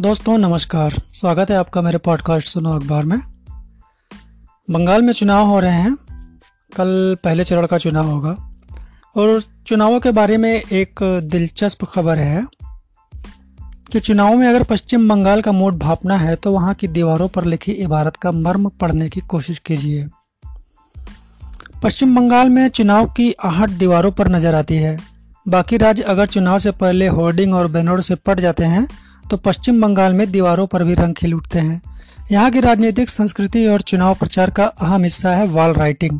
दोस्तों, नमस्कार। स्वागत है आपका मेरे पॉडकास्ट सुनो अखबार में। बंगाल में चुनाव हो रहे हैं। कल पहले चरण का चुनाव होगा। और चुनावों के बारे में एक दिलचस्प खबर है कि चुनाव में अगर पश्चिम बंगाल का मूड भापना है तो वहाँ की दीवारों पर लिखी इबारत का मर्म पढ़ने की कोशिश कीजिए। पश्चिम बंगाल में चुनाव की आहट दीवारों पर नज़र आती है। बाकी राज्य अगर चुनाव से पहले होर्डिंग और बैनर से पट जाते हैं तो पश्चिम बंगाल में दीवारों पर भी रंग खिल उठते हैं। यहाँ की राजनीतिक संस्कृति और चुनाव प्रचार का अहम हिस्सा है वॉल राइटिंग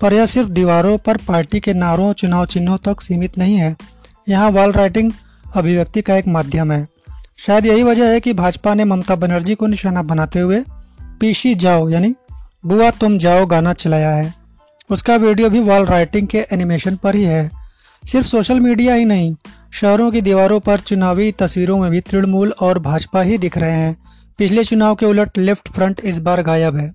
पर यह सिर्फ़ दीवारों पर पार्टी के नारों चुनाव चिन्हों तक सीमित नहीं है। यहाँ वॉल राइटिंग अभिव्यक्ति का एक माध्यम है। शायद यही वजह है कि भाजपा ने ममता बनर्जी को निशाना बनाते हुए पीसी जाओ यानी बुआ तुम जाओ गाना चलाया है। उसका वीडियो भी वॉल राइटिंग के एनिमेशन पर ही है। सिर्फ़ सोशल मीडिया ही नहीं शहरों की दीवारों पर चुनावी तस्वीरों में भी तृणमूल और भाजपा ही दिख रहे हैं। पिछले चुनाव के उलट लेफ़्ट फ्रंट इस बार गायब है।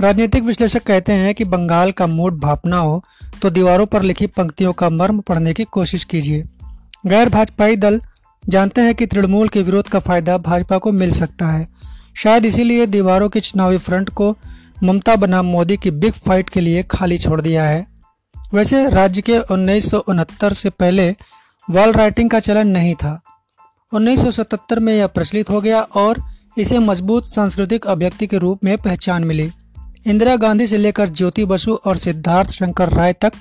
राजनीतिक विश्लेषक कहते हैं कि बंगाल का मूड भापना हो तो दीवारों पर लिखी पंक्तियों का मर्म पढ़ने की कोशिश कीजिए। गैर भाजपाई दल जानते हैं कि तृणमूल के विरोध का फ़ायदा भाजपा को मिल सकता है। शायद इसीलिए दीवारों के चुनावी फ्रंट को ममता बनाम मोदी की बिग फाइट के लिए खाली छोड़ दिया है। वैसे राज्य के उन्नीस सौ उनहत्तर से पहले वॉल राइटिंग का चलन नहीं था। 1977 में यह प्रचलित हो गया और इसे मज़बूत सांस्कृतिक अभिव्यक्ति के रूप में पहचान मिली। इंदिरा गांधी से लेकर ज्योति बसु और सिद्धार्थ शंकर राय तक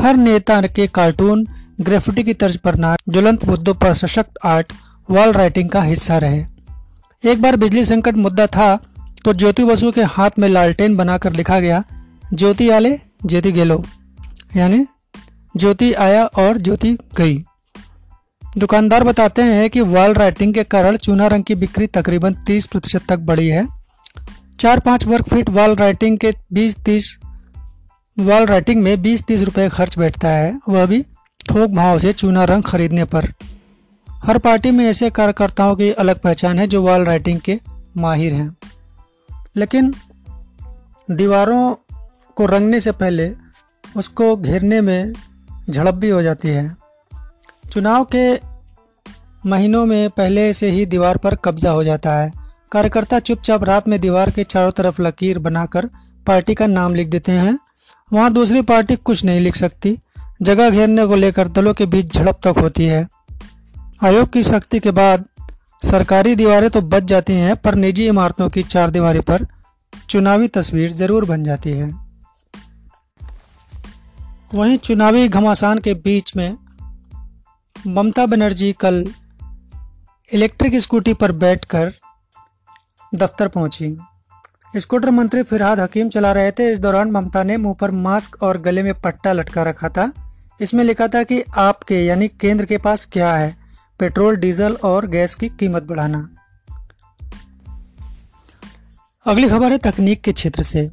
हर नेता के कार्टून, ग्रेफिटी की तर्ज पर नाच, ज्वलंत मुद्दों पर सशक्त आर्ट वॉल राइटिंग का हिस्सा रहे। एक बार बिजली संकट मुद्दा था तो ज्योति बसु के हाथ में लालटेन बनाकर लिखा गया, ज्योति आले, ज्योति गेलो। यानी, ज्योति आया और ज्योति गई। दुकानदार बताते हैं कि वॉल राइटिंग के कारण चूना रंग की बिक्री तकरीबन 30 प्रतिशत तक बढ़ी है। चार पाँच वर्ग फीट वॉल राइटिंग के 20-30 वॉल राइटिंग में 20-30 रुपए खर्च बैठता है। वह भी थोक भाव से चूना रंग खरीदने पर। हर पार्टी में ऐसे कार्यकर्ताओं की अलग पहचान है जो वॉल राइटिंग के माहिर हैं। लेकिन दीवारों को रंगने से पहले उसको घेरने में झड़प भी हो जाती है। चुनाव के महीनों में पहले से ही दीवार पर कब्जा हो जाता है। कार्यकर्ता चुपचाप रात में दीवार के चारों तरफ़ लकीर बनाकर पार्टी का नाम लिख देते हैं। वहाँ दूसरी पार्टी कुछ नहीं लिख सकती। जगह घेरने को लेकर दलों के बीच झड़प तक होती है। आयोग की सख्ती के बाद सरकारी दीवारें तो बच जाती हैं, पर निजी इमारतों की चार दीवारी पर चुनावी तस्वीर ज़रूर बन जाती है। वहीं चुनावी घमासान के बीच में ममता बनर्जी कल इलेक्ट्रिक स्कूटी पर बैठकर दफ्तर पहुँची। स्कूटर मंत्री फिरहाद हकीम चला रहे थे। इस दौरान ममता ने मुँह पर मास्क और गले में पट्टा लटका रखा था। इसमें लिखा था कि आपके यानी केंद्र के पास क्या है? पेट्रोल, डीजल और गैस की कीमत बढ़ाना। अगली खबर है तकनीक के क्षेत्र से।